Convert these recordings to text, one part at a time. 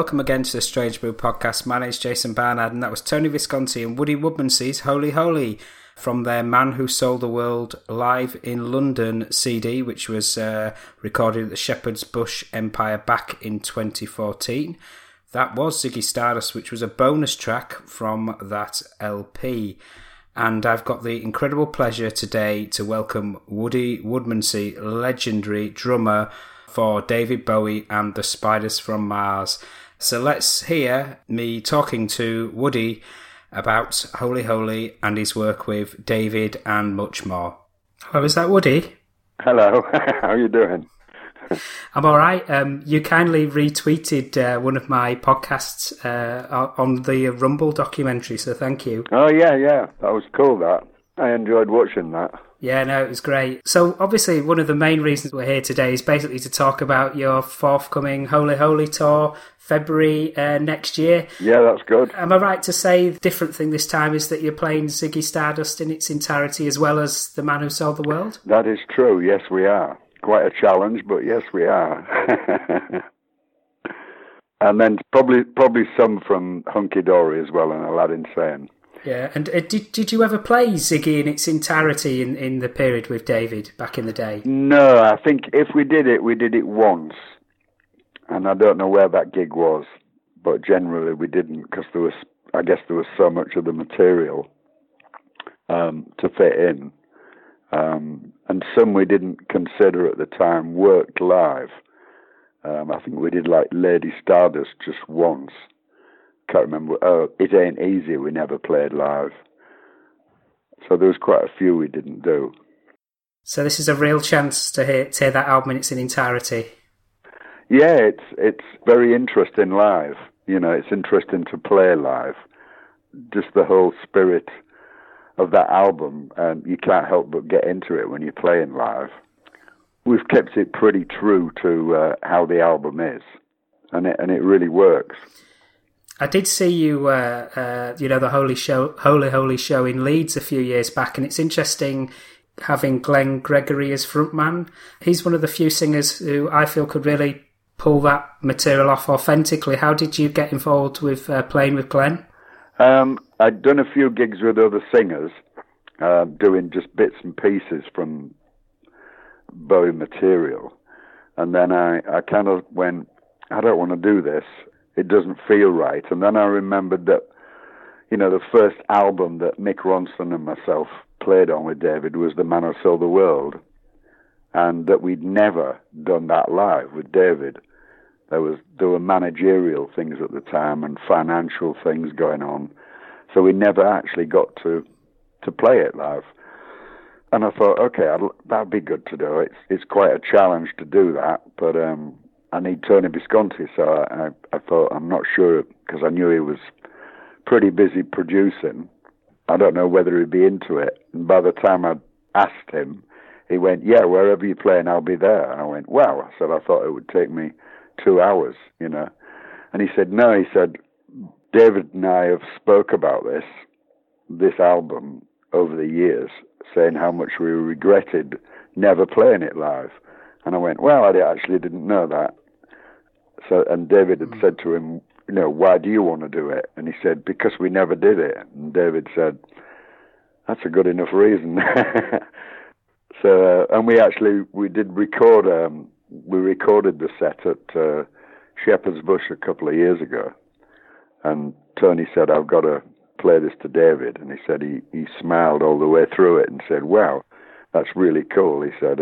welcome again to the Strange Brew podcast. My name's Jason Barnard and that was Tony Visconti and Woody Woodmansey's Holy Holy from their Man Who Sold the World live in London CD, which was uh, recorded at the Shepherd's Bush Empire back in 2014. That was Ziggy Stardust, which was a bonus track from that LP. And I've got the incredible pleasure today to welcome Woody Woodmansey, legendary drummer for David Bowie and the Spiders from Mars. So let's hear me talking to Woody about Holy Holy and his work with David and much more. Hello, is that Woody? Hello, how are you doing? I'm all right. Um, you kindly retweeted uh, one of my podcasts uh, on the Rumble documentary, so thank you. Oh yeah, yeah, that was cool. That I enjoyed watching that. Yeah, no, it was great. So, obviously, one of the main reasons we're here today is basically to talk about your forthcoming Holy Holy tour, February uh, next year. Yeah, that's good. Am I right to say the different thing this time is that you're playing Ziggy Stardust in its entirety as well as The Man Who Sold the World? That is true. Yes, we are. Quite a challenge, but yes, we are. and then probably probably some from Hunky Dory as well and Aladdin Sane. Yeah, and uh, did did you ever play Ziggy in its entirety in, in the period with David back in the day? No, I think if we did it, we did it once, and I don't know where that gig was, but generally we didn't because there was, I guess, there was so much of the material um, to fit in, um, and some we didn't consider at the time worked live. Um, I think we did like Lady Stardust just once. Can't remember. Oh, it ain't easy. We never played live. So there was quite a few we didn't do. So this is a real chance to hear, to hear that album in its entirety. Yeah, it's it's very interesting live. You know, it's interesting to play live. Just the whole spirit of that album, um, you can't help but get into it when you're playing live. We've kept it pretty true to uh, how the album is, and it and it really works. I did see you, uh, uh, you know, the Holy Show, Holy Holy Show in Leeds a few years back, and it's interesting having Glenn Gregory as frontman. He's one of the few singers who I feel could really pull that material off authentically. How did you get involved with uh, playing with Glenn? Um, I'd done a few gigs with other singers, uh, doing just bits and pieces from Bowie material, and then I, I kind of went, I don't want to do this. It doesn't feel right. And then I remembered that, you know, the first album that Mick Ronson and myself played on with David was The Man Who Sold the World, and that we'd never done that live with David. There was there were managerial things at the time and financial things going on, so we never actually got to to play it live. And I thought, okay, I'd, that'd be good to do. It's it's quite a challenge to do that, but um, I need Tony Visconti, so I, I, I thought I'm not sure because I knew he was pretty busy producing. I don't know whether he'd be into it. And by the time I asked him, he went, "Yeah, wherever you're playing, I'll be there." And I went, "Wow!" I said, "I thought it would take me two hours, you know." And he said, "No," he said, "David and I have spoke about this, this album over the years, saying how much we regretted never playing it live." And I went, "Well, I actually didn't know that." So, and David had said to him, "You know, why do you want to do it?" And he said, "Because we never did it." And David said, "That's a good enough reason." so, uh, and we actually we did record. Um, we recorded the set at uh, Shepherd's Bush a couple of years ago, and Tony said, "I've got to play this to David," and he said he he smiled all the way through it and said, "Wow, that's really cool." He said,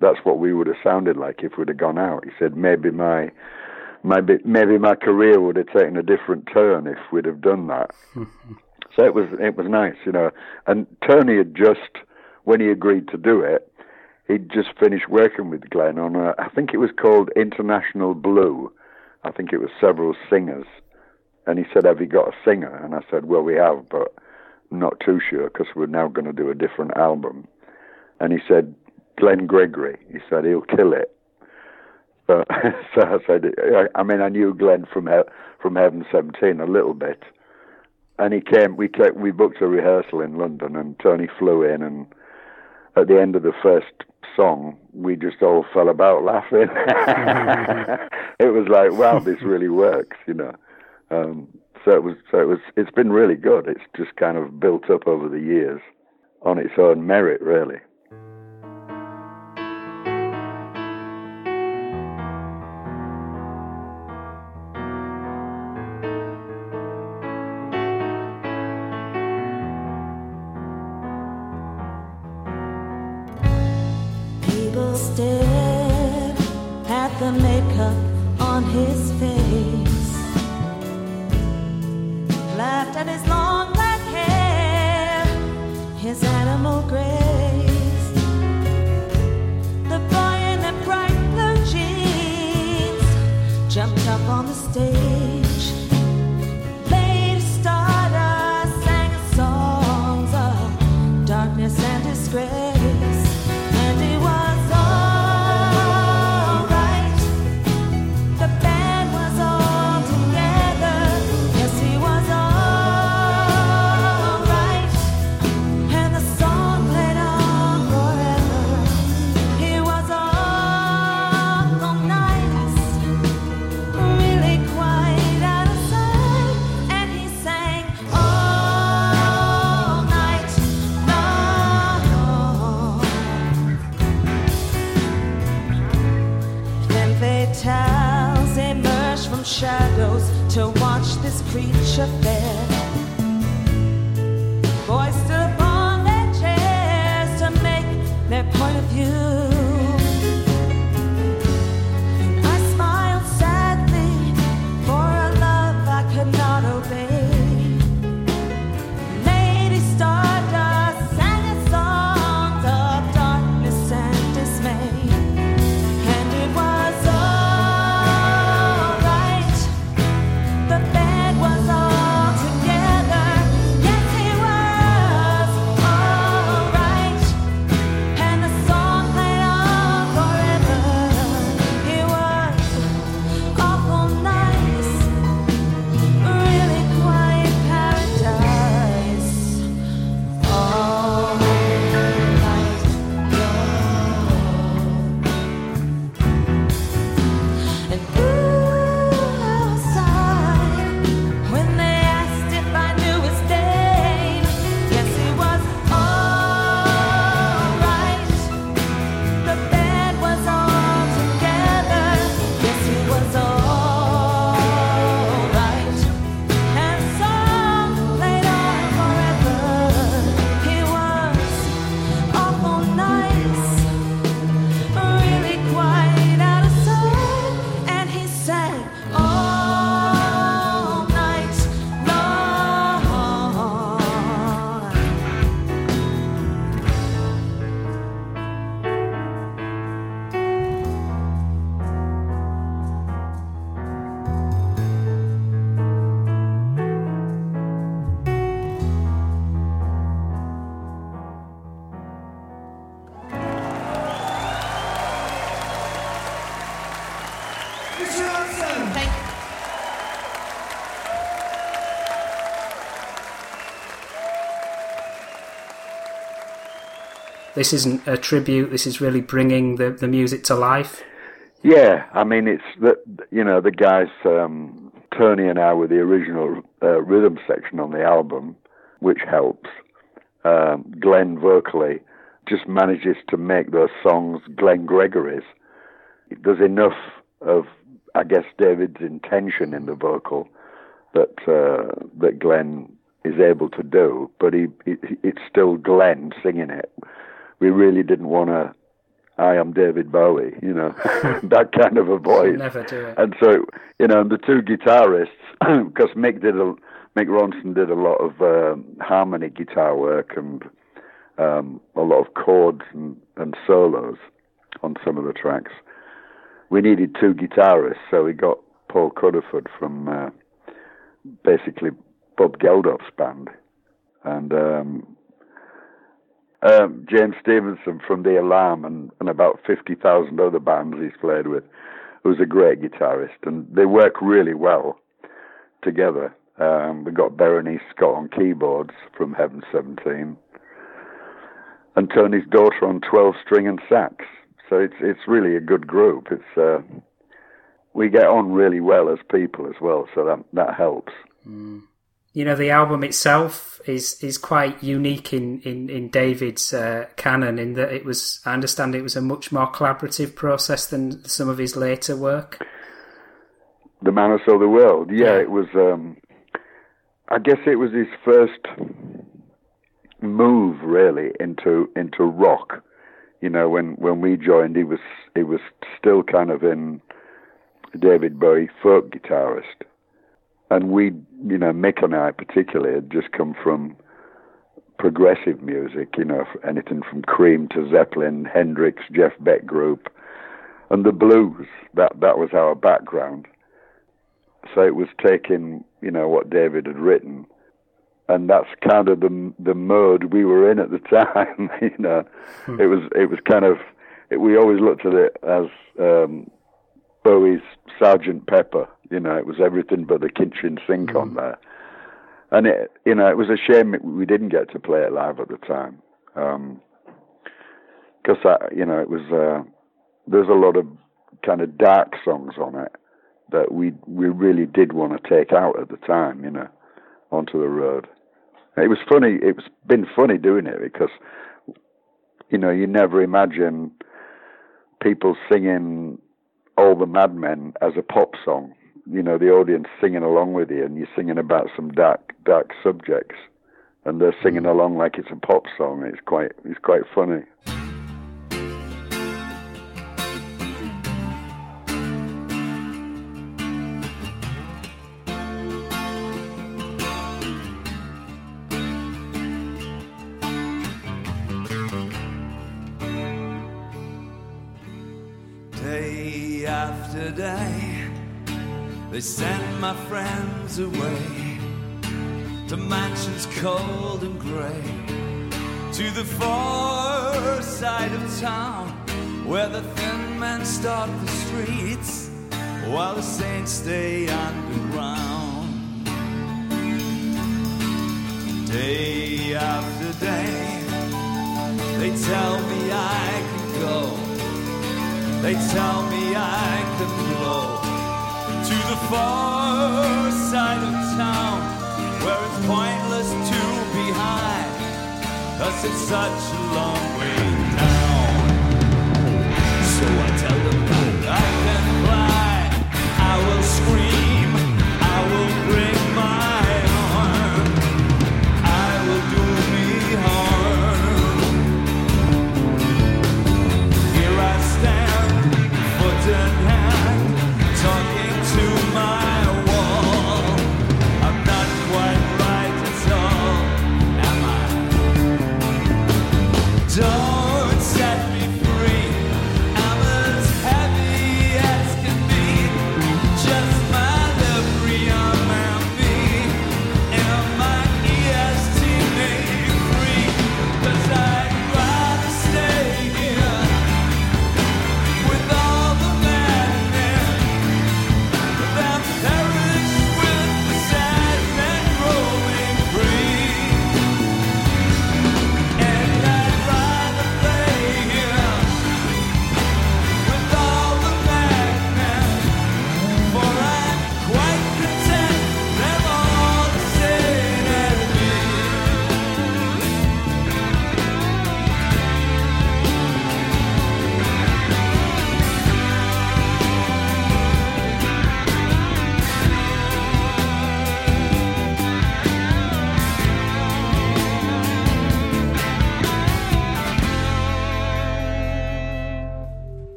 "That's what we would have sounded like if we'd have gone out." He said, "Maybe my maybe maybe my career would have taken a different turn if we'd have done that." so it was it was nice, you know. And Tony had just when he agreed to do it, he'd just finished working with Glenn on a, I think it was called International Blue. I think it was several singers. And he said, Have you got a singer? And I said, Well, we have, but not too sure because we're now going to do a different album. And he said, Glenn Gregory. He said, He'll kill it. So, so I said, I mean, I knew Glenn from from Heaven 17 a little bit. And he came, we, came, we booked a rehearsal in London, and Tony flew in and at the end of the first song, we just all fell about laughing. it was like, wow, this really works, you know. Um, so it was, so it was, it's been really good. It's just kind of built up over the years on its own merit, really. This isn't a tribute. This is really bringing the, the music to life. Yeah, I mean it's the you know the guys um, Tony and I were the original uh, rhythm section on the album, which helps. Um, Glenn vocally just manages to make those songs Glenn Gregory's. There's enough of I guess David's intention in the vocal that uh, that Glenn is able to do, but he, he it's still Glenn singing it. We really didn't want to. I am David Bowie, you know, that kind of a voice. Never do it. And so, you know, the two guitarists, because Mick did a, Mick Ronson did a lot of um, harmony guitar work and um, a lot of chords and, and solos on some of the tracks. We needed two guitarists, so we got Paul Cudderford from uh, basically Bob Geldof's band, and um, um, James Stevenson from The Alarm and, and about 50,000 other bands he's played with, who's a great guitarist. And they work really well together. Um, we got Berenice Scott on keyboards from Heaven 17, and Tony's daughter on 12 string and sax. So it's it's really a good group. It's uh, we get on really well as people as well, so that that helps. You know, the album itself is is quite unique in in in David's uh, canon in that it was. I understand it was a much more collaborative process than some of his later work. The Man Who Sold the World. Yeah, Yeah. it was. Um, I guess it was his first move really into into rock. You know, when when we joined, he was he was still kind of in David Bowie folk guitarist, and we, you know, Mick and I particularly had just come from progressive music. You know, anything from Cream to Zeppelin, Hendrix, Jeff Beck group, and the blues. That that was our background. So it was taking, you know, what David had written, and that's kind of the the mode we were in at the time. you know, it was it was kind of it, we always looked at it as um, Bowie's Sergeant Pepper. You know, it was everything but the kitchen sink on there, and it you know it was a shame we didn't get to play it live at the time, because I you know it was uh, there's a lot of kind of dark songs on it that we we really did want to take out at the time, you know, onto the road. It was funny. It's been funny doing it because, you know, you never imagine people singing "All the Madmen" as a pop song. You know the audience singing along with you, and you're singing about some dark dark subjects, and they're singing mm. along like it's a pop song. It's quite it's quite funny. Send my friends away to mansions cold and grey, to the far side of town where the thin men stalk the streets while the saints stay underground. Day after day, they tell me I can go. They tell me I can blow to the far side of town where it's pointless to be high, cause it's such a long way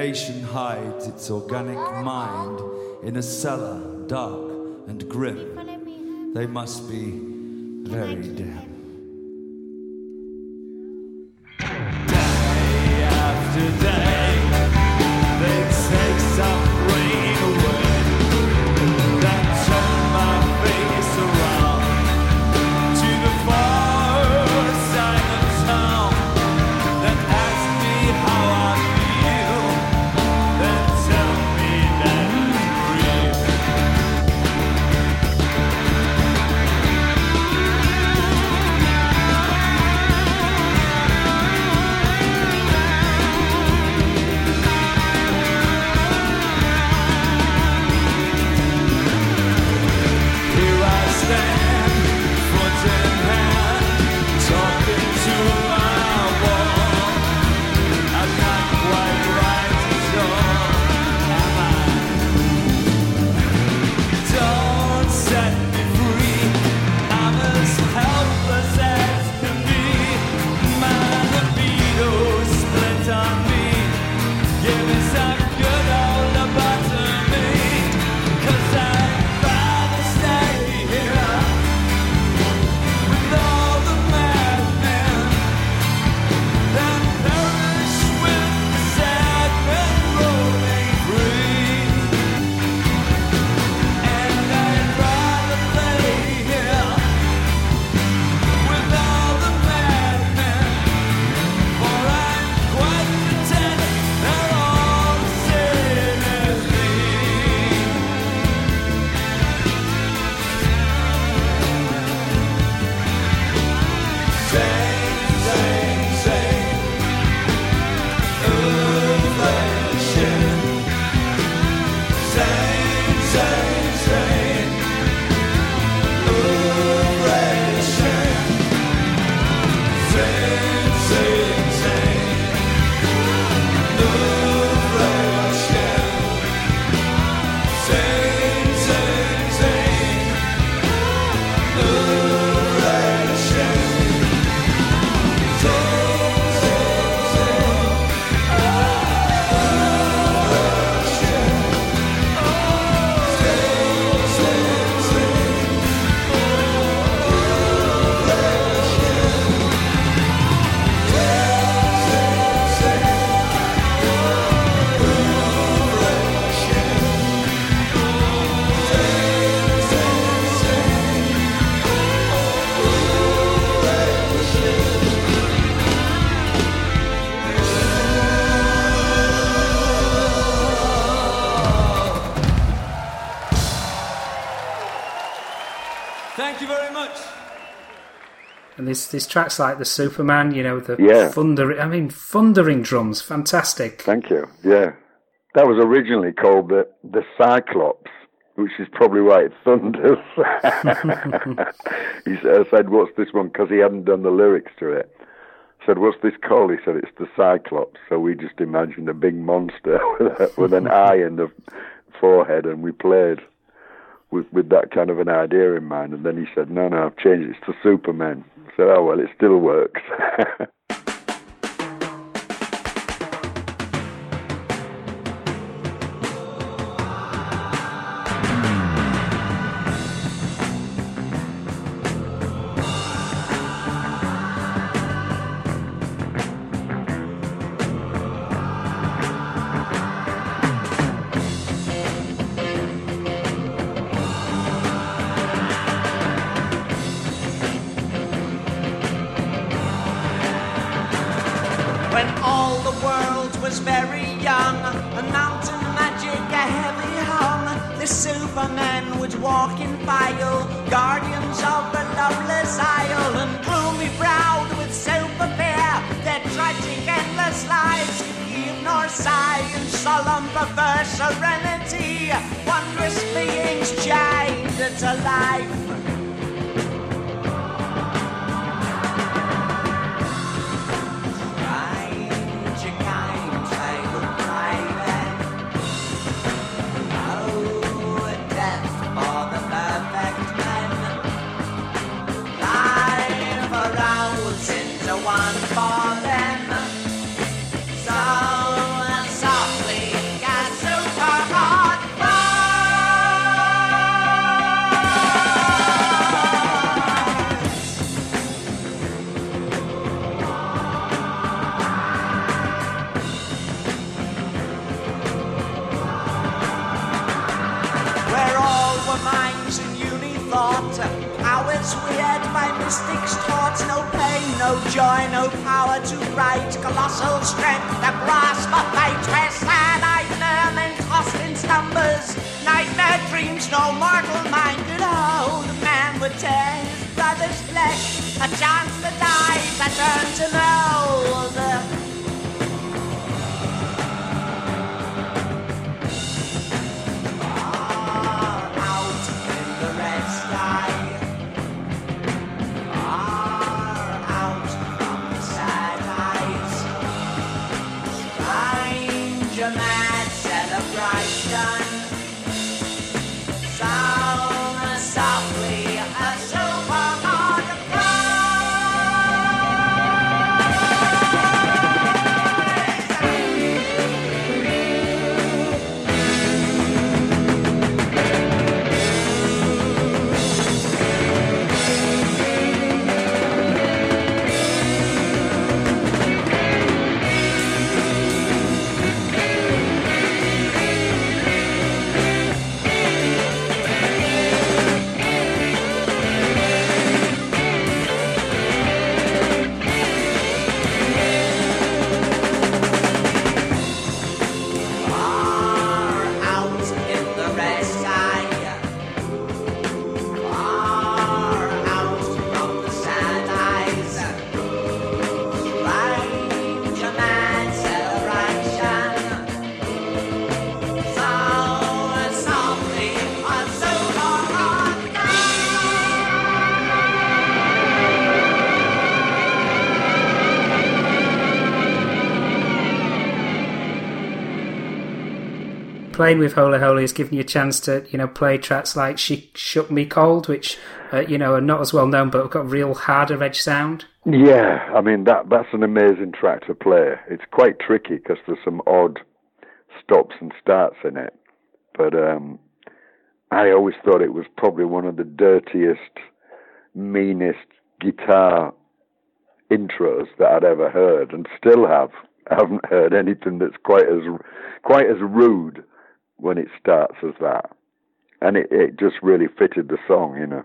nation hides its organic mind in a cellar dark and grim? They must be very dim. There's, tracks like the Superman, you know, the Yeah. thundering. I mean, thundering drums, fantastic. Thank you. Yeah, that was originally called the the Cyclops, which is probably why it thunders. he said, I said, "What's this one?" Because he hadn't done the lyrics to it. I said, "What's this called?" He said, "It's the Cyclops." So we just imagined a big monster with, a, with an eye in the forehead, and we played with with that kind of an idea in mind. And then he said, "No, no, I've changed it. It's to Superman." "Oh well, it still works." Hours weird by mystics taught. No pain, no joy, no power to write. Colossal strength, the grasp of fate. Where sad-eyed mermen tossed in slumbers. Nightmare dreams no mortal mind could hold. Man would tear his brother's flesh. A chance to die, a turn to mold. Playing with Holy Holy has given you a chance to, you know, play tracks like She Shook Me Cold, which, uh, you know, are not as well known, but have got real harder edge sound. Yeah, I mean that that's an amazing track to play. It's quite tricky because there's some odd stops and starts in it, but um, I always thought it was probably one of the dirtiest, meanest guitar intros that I'd ever heard, and still have. I haven't heard anything that's quite as quite as rude when it starts as that, and it, it just really fitted the song, you know.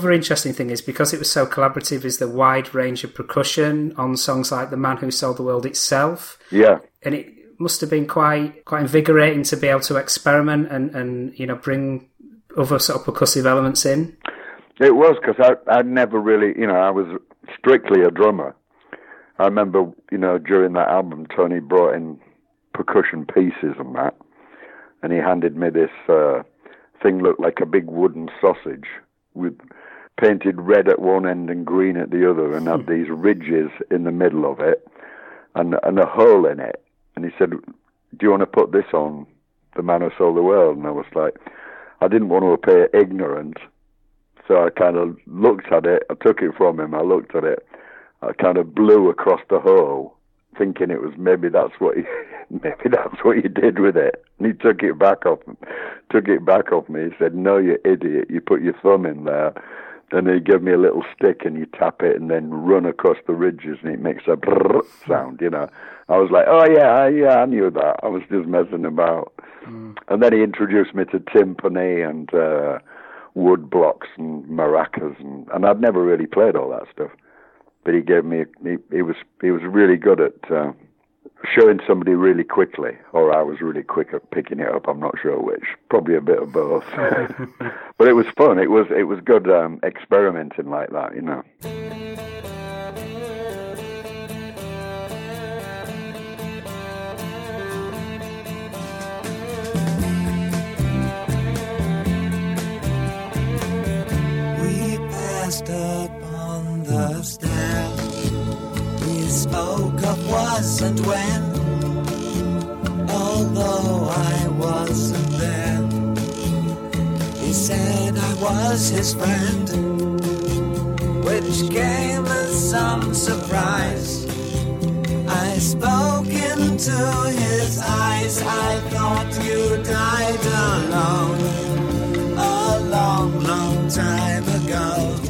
Other interesting thing is because it was so collaborative, is the wide range of percussion on songs like "The Man Who Sold the World" itself, Yeah, and it must have been quite quite invigorating to be able to experiment and and you know bring other sort of percussive elements in. It was because I I'd never really, you know, I was strictly a drummer. I remember, you know, during that album, Tony brought in percussion pieces and that, and he handed me this uh, thing looked like a big wooden sausage with painted red at one end and green at the other, and had hmm. these ridges in the middle of it, and and a hole in it. And he said, "Do you want to put this on the Man Who Sold the World?" And I was like, I didn't want to appear ignorant. So I kind of looked at it. I took it from him. I looked at it. I kind of blew across the hole, thinking it was maybe that's what he, maybe that's what you did with it. And he took it back off, took it back off me. He said, "No, you idiot! You put your thumb in there." And he gave me a little stick, and you tap it, and then run across the ridges, and it makes a brrr sound. You know, I was like, "Oh yeah, yeah, I knew that. I was just messing about." And then he introduced me to timpani and uh, wood blocks and maracas, and, and I'd never really played all that stuff. But he gave me he, he was he was really good at uh, showing somebody really quickly, or I was really quick at picking it up. I'm not sure which. Probably a bit of both. but it was fun. It was it was good um, experimenting like that, you know. We passed up on the stair spoke of was and when, although I wasn't there. He said I was his friend, which came as some surprise. I spoke into his eyes, I thought you died alone, a long, long time ago.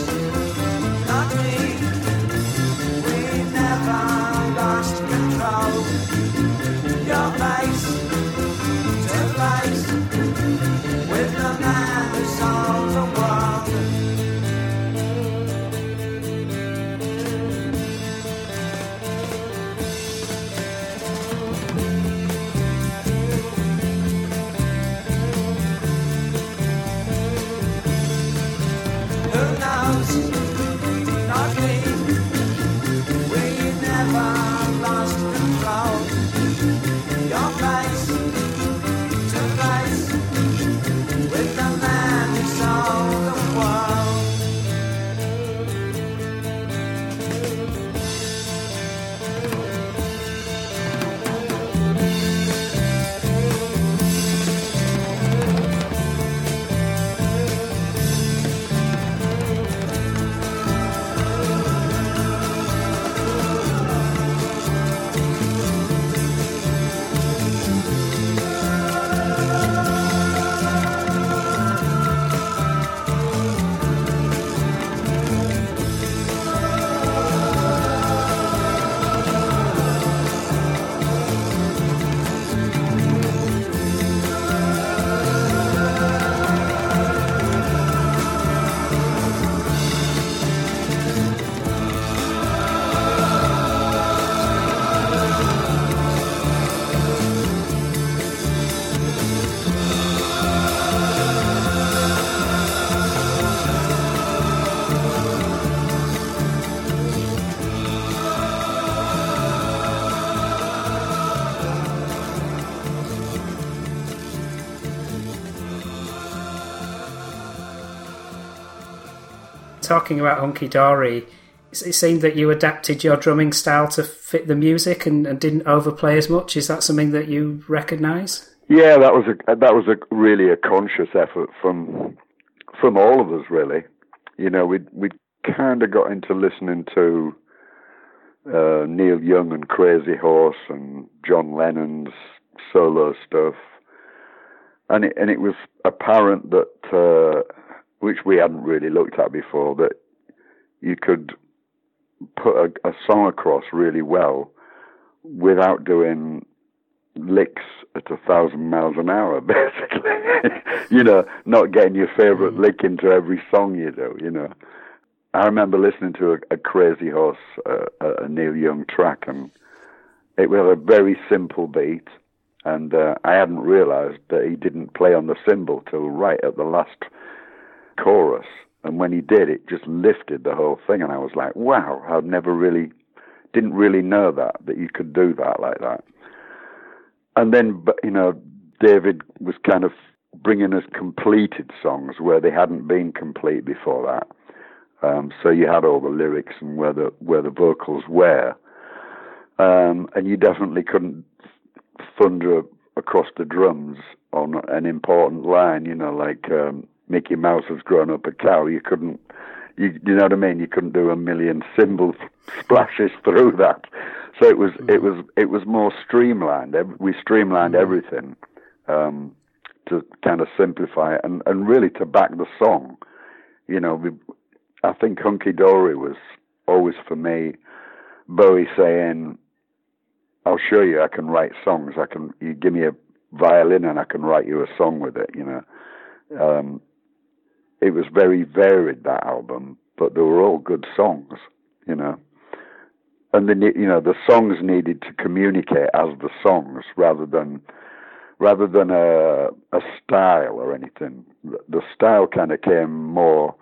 Your face Talking about Hunky Dory, it seemed that you adapted your drumming style to fit the music and, and didn't overplay as much. Is that something that you recognise? Yeah, that was a that was a really a conscious effort from from all of us, really. You know, we we kind of got into listening to uh, Neil Young and Crazy Horse and John Lennon's solo stuff, and it and it was apparent that uh, which we hadn't really looked at before that you could put a, a song across really well without doing licks at a thousand miles an hour, basically. you know, not getting your favorite lick into every song you do. You know, I remember listening to a, a Crazy Horse, uh, a, Neil Young track, and it was a very simple beat, and uh, I hadn't realised that he didn't play on the cymbal till right at the last chorus. And when he did, it just lifted the whole thing, and I was like, "Wow!" I'd never really, didn't really know that that you could do that like that and then you know David was kind of bringing us completed songs where they hadn't been complete before that. Um, so you had all the lyrics and where the where the vocals were, um, and you definitely couldn't thunder across the drums on an important line. You know, like um, Mickey Mouse has grown up a cow. You couldn't. You, you know what I mean? You couldn't do a million cymbal splashes through that. So it was it was it was more streamlined. We streamlined everything um, to kind of simplify it and, and really to back the song. You know, we, I think Hunky Dory was always for me Bowie saying, "I'll show you. I can write songs. I can. You give me a violin and I can write you a song with it." You know, um, it was very varied that album, but they were all good songs. You know, and the you know the songs needed to communicate as the songs rather than rather than a a style or anything. The, the style kind of came more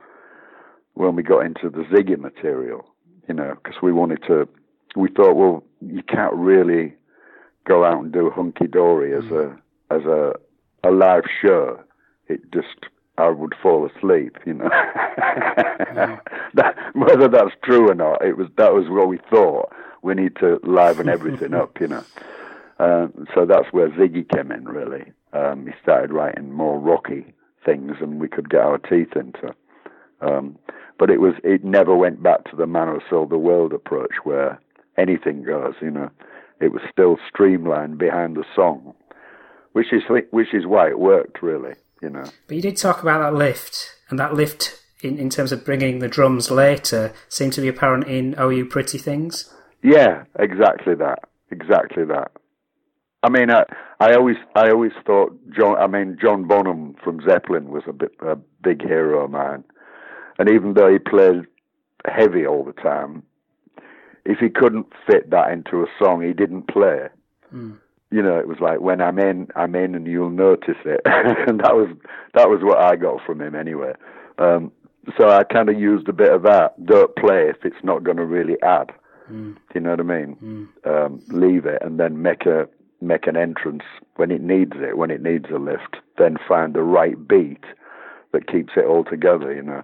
when we got into the Ziggy material, you know, because we wanted to. We thought, well, you can't really go out and do hunky dory as mm. a as a a live show. It just I would fall asleep, you know. that, whether that's true or not, it was that was what we thought. We need to liven everything up, you know. Uh, so that's where Ziggy came in, really. Um, he started writing more rocky things, and we could get our teeth into. Um, but it was it never went back to the man who sold the world approach, where anything goes. You know, it was still streamlined behind the song, which is which is why it worked, really. You know. But you did talk about that lift, and that lift in, in terms of bringing the drums later seemed to be apparent in "Oh You Pretty Things." Yeah, exactly that. Exactly that. I mean, I, I always, I always thought John. I mean, John Bonham from Zeppelin was a bit a big hero of mine, and even though he played heavy all the time, if he couldn't fit that into a song, he didn't play. Hmm. You know, it was like when I'm in, I'm in, and you'll notice it, and that was that was what I got from him anyway. Um, so I kind of used a bit of that. Don't play if it's not going to really add. You know what I mean? Um, leave it and then make a make an entrance when it needs it, when it needs a lift. Then find the right beat that keeps it all together. You know.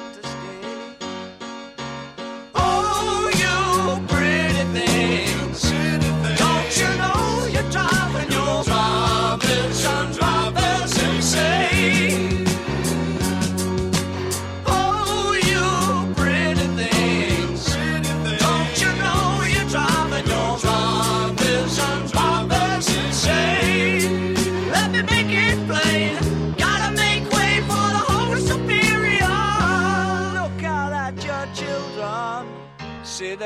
pretty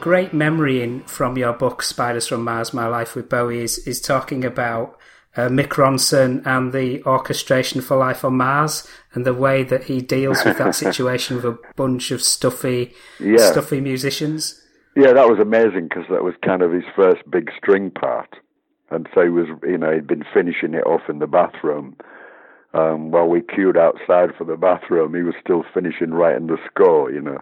Great memory in from your book Spiders from Mars: My Life with Bowie is is talking about uh, Mick Ronson and the orchestration for Life on Mars and the way that he deals with that situation with a bunch of stuffy, Yeah. stuffy musicians. Yeah, that was amazing because that was kind of his first big string part, and so he was, you know, he'd been finishing it off in the bathroom. Um, while we queued outside for the bathroom, he was still finishing writing the score, you know.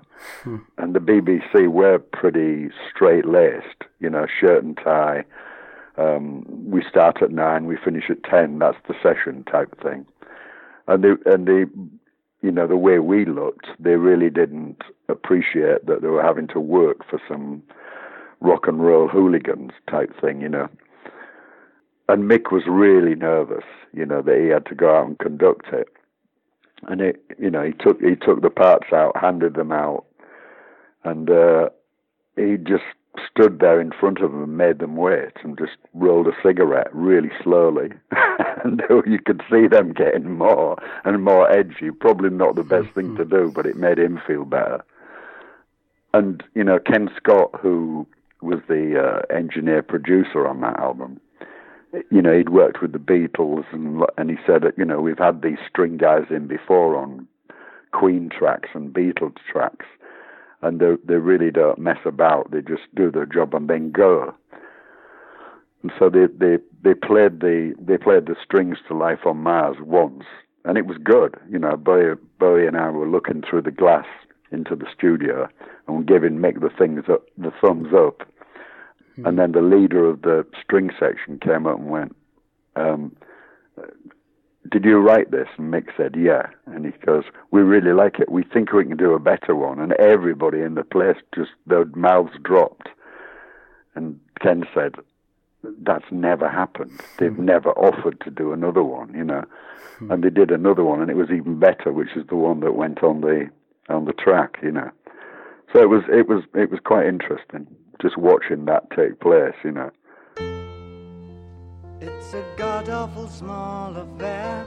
And the BBC were pretty straight laced, you know, shirt and tie. Um, we start at nine, we finish at ten. That's the session type thing. And the and the you know, the way we looked, they really didn't appreciate that they were having to work for some rock and roll hooligans type thing, you know. And Mick was really nervous, you know, that he had to go out and conduct it. And it, you know, he took he took the parts out, handed them out, and uh, he just stood there in front of them and made them wait, and just rolled a cigarette really slowly, and you could see them getting more and more edgy. Probably not the best thing to do, but it made him feel better. And you know, Ken Scott, who was the uh, engineer producer on that album, you know, he'd worked with the Beatles, and and he said that you know we've had these string guys in before on Queen tracks and Beatles tracks, and they they really don't mess about. They just do their job and then go. And so they they they played the they played the strings to Life on Mars once, and it was good. You know, Bowie, Bowie and I were looking through the glass into the studio and giving Mick the things up, the thumbs up. And then the leader of the string section came up and went, um, "Did you write this?" And Mick said, "Yeah." And he goes, "We really like it. We think we can do a better one." And everybody in the place just their mouths dropped. And Ken said, "That's never happened. They've never offered to do another one, you know." And they did another one, and it was even better, which is the one that went on the on the track, you know. So it was it was it was quite interesting just watching that take place, you know. It's a god awful small affair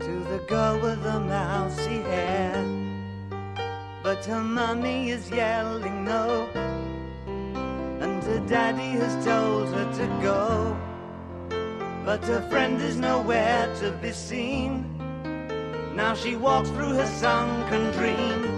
to the girl with the mousy hair. But her mummy is yelling no, and her daddy has told her to go. But her friend is nowhere to be seen. Now she walks through her sunken dream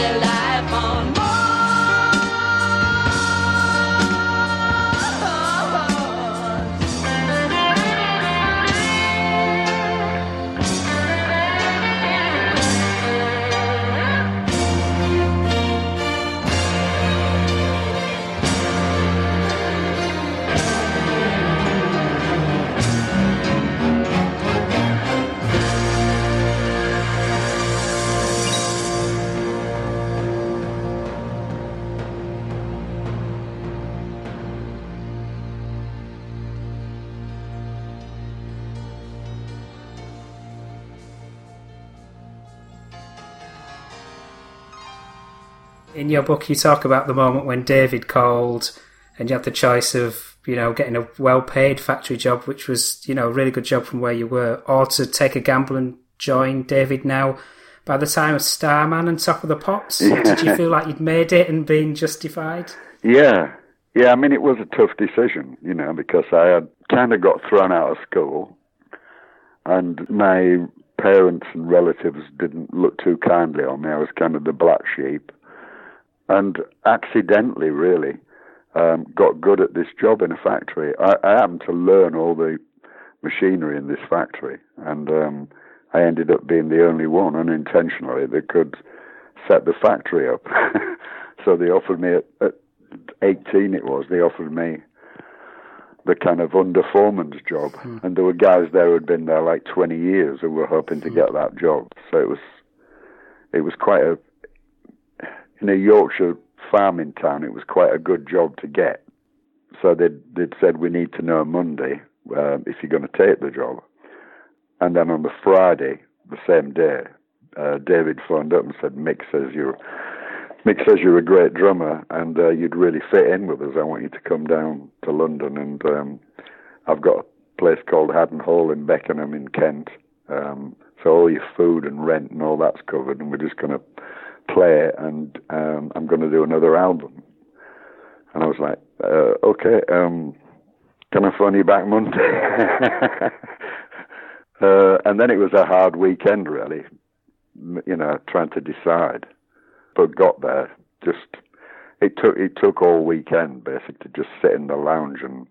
It's their In your book, you talk about the moment when David called and you had the choice of, you know, getting a well paid factory job, which was, you know, a really good job from where you were, or to take a gamble and join David now. By the time of Starman and Top of the Pops, did you feel like you'd made it and been justified? Yeah, yeah. I mean, it was a tough decision, you know, because I had kind of got thrown out of school, and my parents and relatives didn't look too kindly on me. I was kind of the black sheep, and accidentally, really, um, got good at this job in a factory. I, I happened to learn all the machinery in this factory, and um, I ended up being the only one, unintentionally, that could set the factory up. so they offered me at, at 18, it was, they offered me the kind of under foreman's job. And there were guys there who had been there like 20 years who were hoping to get that job. So it was, it was quite a, in a Yorkshire farming town, it was quite a good job to get. So they'd, they'd said, we need to know Monday um, if you're going to take the job. And then on the Friday, the same day, uh, David phoned up and said, Mick says you're, Mick says you're a great drummer and uh, you'd really fit in with us. I want you to come down to London and um, I've got a place called Haddon Hall in Beckenham in Kent. Um, so all your food and rent and all that's covered and we're just going to play and um, I'm going to do another album. And I was like, uh, okay, um, can I phone you back Monday? uh, and then it was a hard weekend, really, you know, trying to decide. But got there, just it took it took all weekend basically to just sit in the lounge and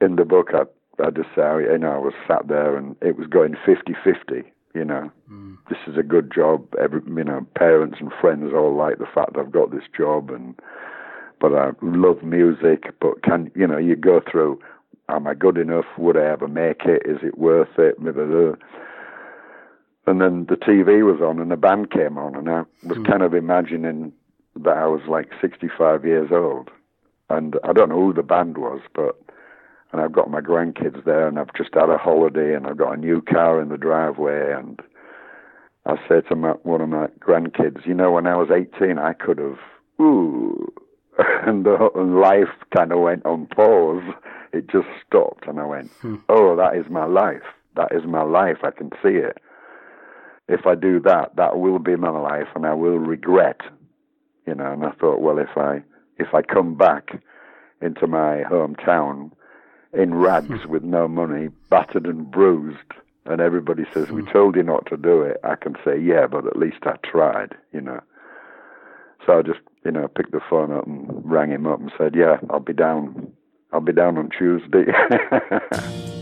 in the book I I just say you know I was sat there and it was going 50-50, you know. Mm. This is a good job. Every you know, parents and friends all like the fact I've got this job and but I love music. But can you know? You go through. Am I good enough? Would I ever make it? Is it worth it? And then the TV was on, and the band came on, and I was hmm. kind of imagining that I was like 65 years old, and I don't know who the band was, but and I've got my grandkids there, and I've just had a holiday, and I've got a new car in the driveway, and I say to my, one of my grandkids, you know, when I was 18, I could have, ooh, and, the, and life kind of went on pause. It just stopped, and I went, hmm. oh, that is my life. That is my life. I can see it. If I do that, that will be my life, and I will regret, you know. And I thought, well, if I if I come back into my hometown in rags hmm. with no money, battered and bruised, and everybody says, We hmm. told you not to do it, I can say, Yeah, but at least I tried, you know. So I just, you know, picked the phone up and rang him up and said, Yeah, I'll be down. I'll be down on Tuesday.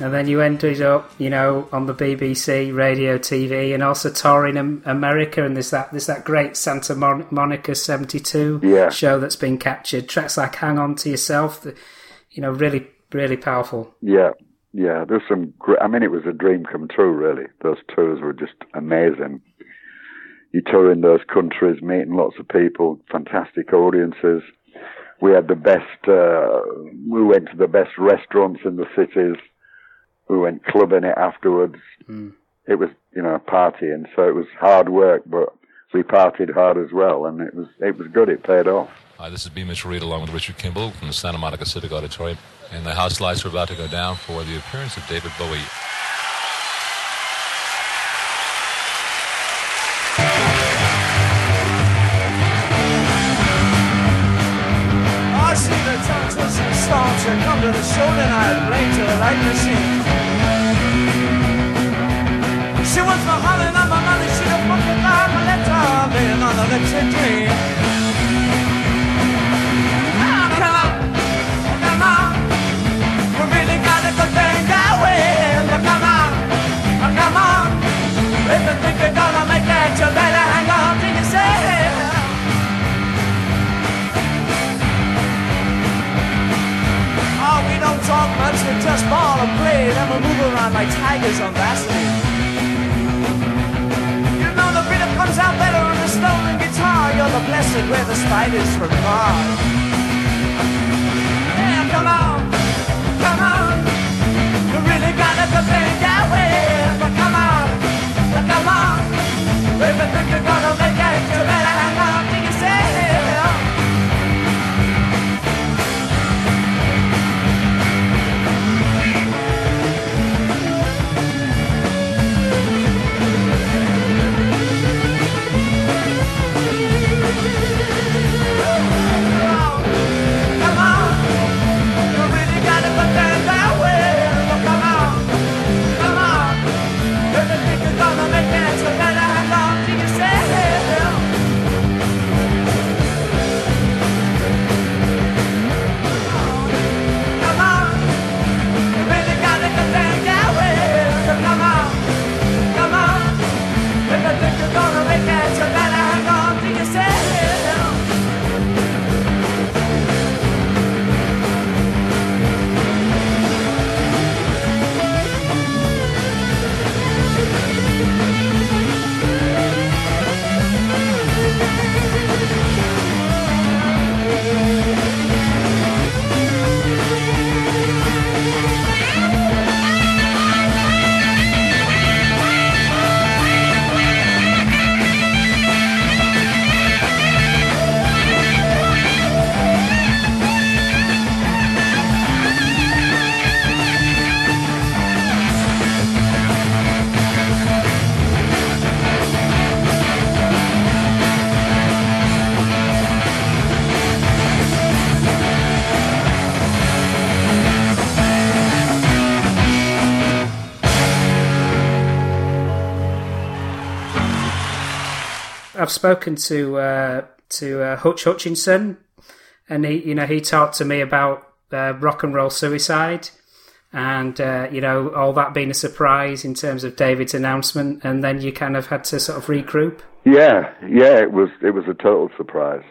and then you ended up, you know, on the BBC, radio, TV, and also touring America. And there's that there's that great Santa Mon- Monica '72 Yeah. show that's been captured. Tracks like "Hang On to Yourself," you know, really really powerful. Yeah, yeah. There's some. Great, I mean, it was a dream come true. Really, those tours were just amazing. You tour in those countries, meeting lots of people, fantastic audiences. We had the best. Uh, we went to the best restaurants in the cities. We went clubbing it afterwards. Hmm. It was, you know, partying. So it was hard work, but we partied hard as well, and it was it was good. It paid off. Hi, this is B. Mitchel Reed along with Richard Kimball from the Santa Monica Civic Auditorium. And the house lights are about to go down for the appearance of David Bowie. I see the tongue twisting storm to come to the show tonight, late to the light machine. She wants my hollering on my money, she don't fucking like my letter, laying on the electric. Ah, come on, come on, we really got a good thing going. Come on, ah, come on, if you think you're gonna make you better hang on to yourself. Oh, ah, we don't talk much, we just ball and play, then we move around like tigers on Vaseline. You're the blessed where the spiders from Mars. Yeah, come on, come on. You really got a good thing going, but come on, come on. If you think I've spoken to uh, to uh, Hutch Hutchinson, and he, you know, he talked to me about uh, rock and roll suicide, and uh, you know, all that being a surprise in terms of David's announcement, and then you kind of had to sort of regroup. Yeah, yeah, it was it was a total surprise.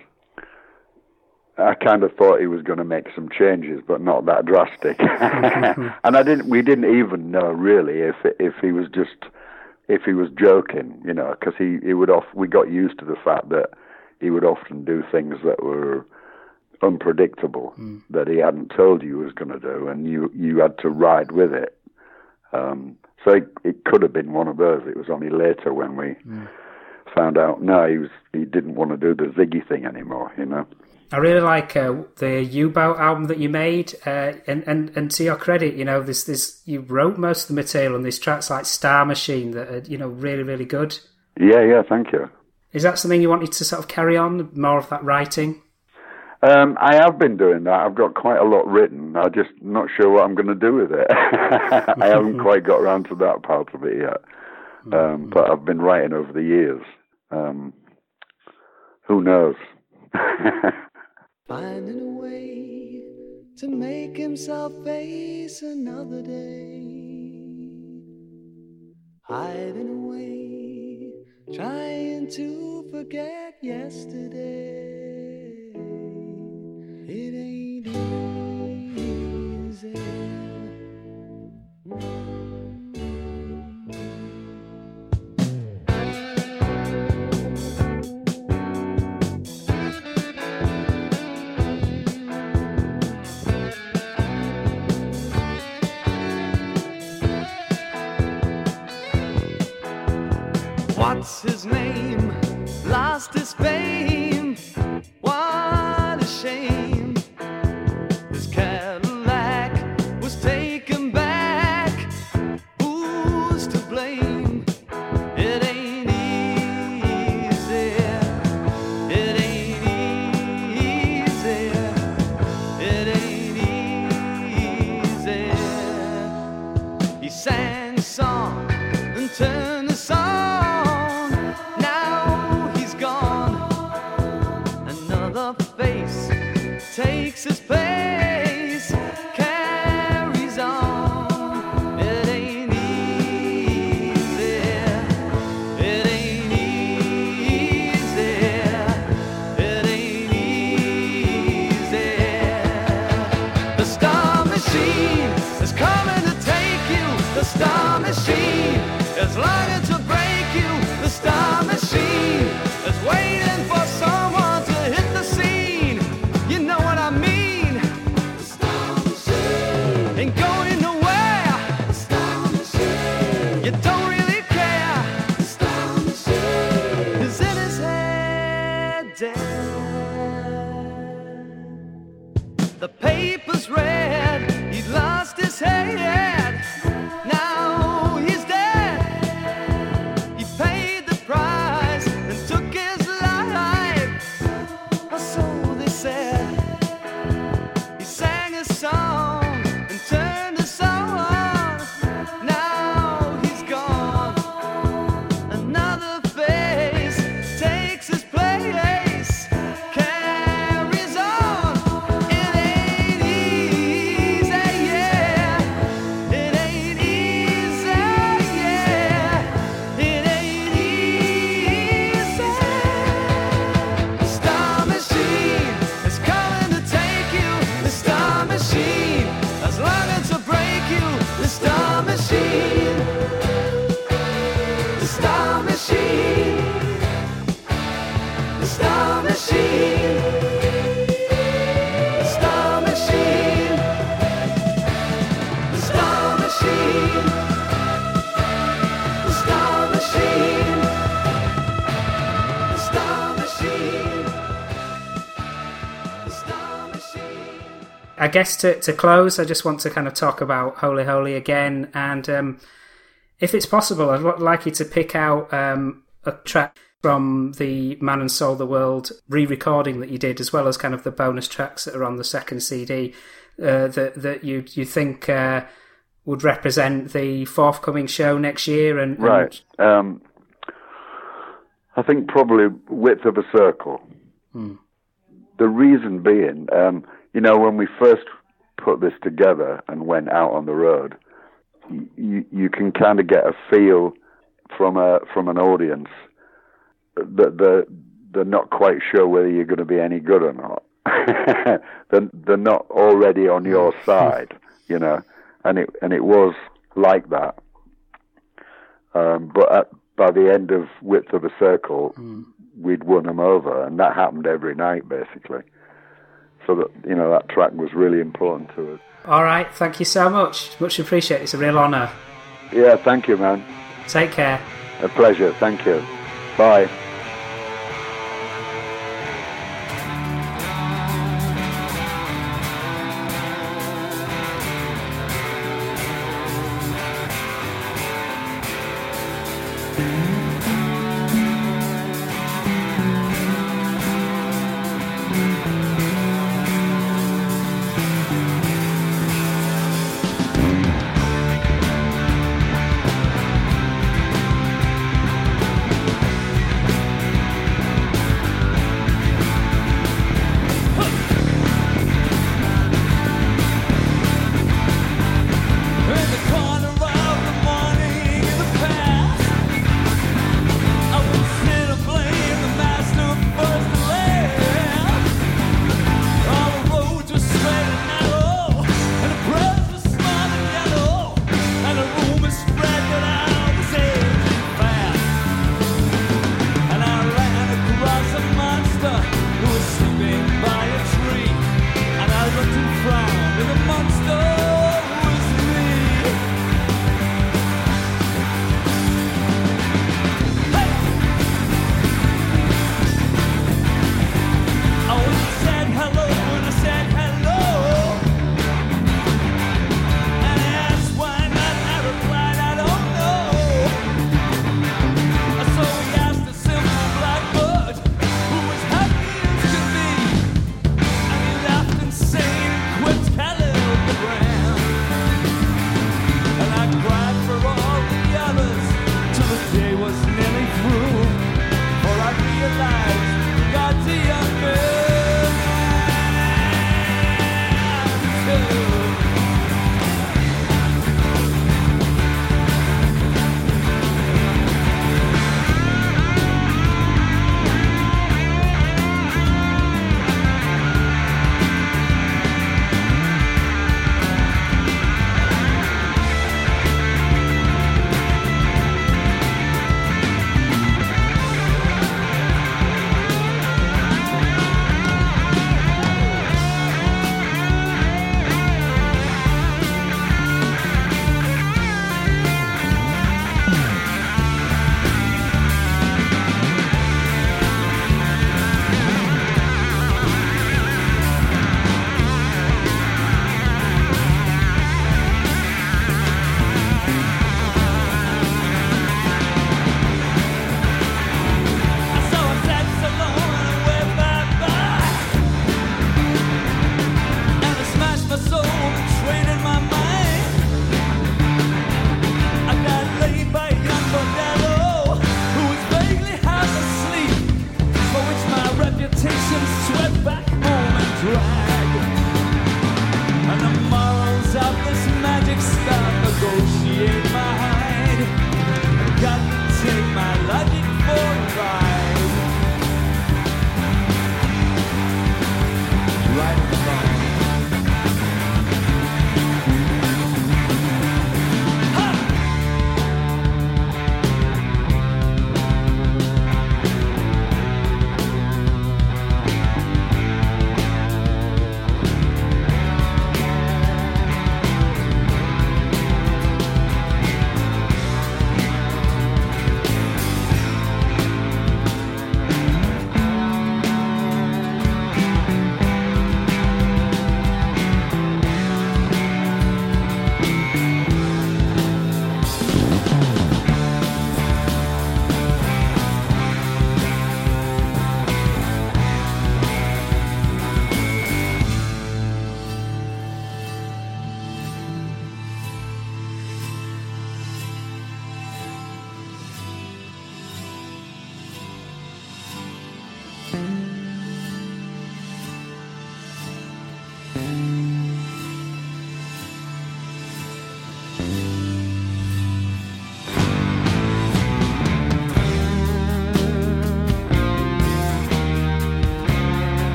I kind of thought he was going to make some changes, but not that drastic. and I didn't. We didn't even know really if if he was just if he was joking, you know, because he he would off. We got used to the fact that he would often do things that were unpredictable that he hadn't told you he was going to do, and you you had to ride with it. Um, so it, it could have been one of those. It was only later when we found out no, he was he didn't want to do the Ziggy thing anymore. You know. I really like uh, the U-boat album that you made, uh, and, and and to your credit, you know, this this you wrote most of the material on these tracks like Star Machine that are you know really really good. Yeah, yeah. Thank you. Is that something you wanted to sort of carry on more of that writing? Um, I have been doing that. I've got quite a lot written. I'm just not sure what I'm going to do with it. I haven't quite got around to that part of it yet. Um, but I've been writing over the years. Um, who knows? finding a way to make himself face another day, hiding away, trying to forget yesterday. It ain't easy. What's his name? Lost his fame. red, he'd lost his head. Guess to, to close, I just want to kind of talk about Holy Holy again. And um, if it's possible, I'd like you to pick out um, a track from the Man Who Sold the World re recording that you did, as well as kind of the bonus tracks that are on the second CD uh, that, that you, you think uh, would represent the forthcoming show next year. And, and- Right. Um, I think probably width of a circle. The reason being, um, you know, when we first put this together and went out on the road, you you can kind of get a feel from a from an audience that they're they're not quite sure whether you're going to be any good or not. they're, they're not already on your side, you know, and it and it was like that. Um, but at, by the end of width of a circle, we'd won them over, and that happened every night basically. So that you know that track was really important to us. All right. Thank you so much. Much appreciated. It's a real honour. Yeah, thank you, man. Take care. A pleasure. Thank you. Bye.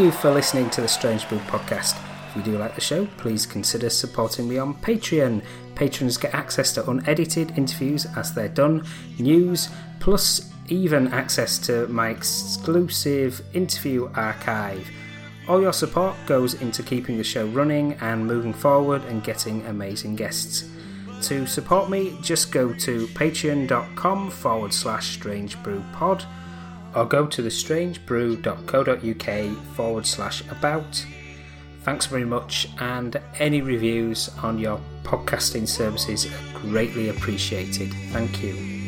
You for listening to the Strange Brew podcast. If you do like the show, please consider supporting me on Patreon. Patrons get access to unedited interviews as they're done, news, plus even access to my exclusive interview archive. All your support goes into keeping the show running and moving forward and getting amazing guests. To support me, just go to patreon.com forward slash strangebrewpod or go to thestrangebrew.co.uk forward slash about. Thanks very much, and any reviews on your podcasting services are greatly appreciated. Thank you.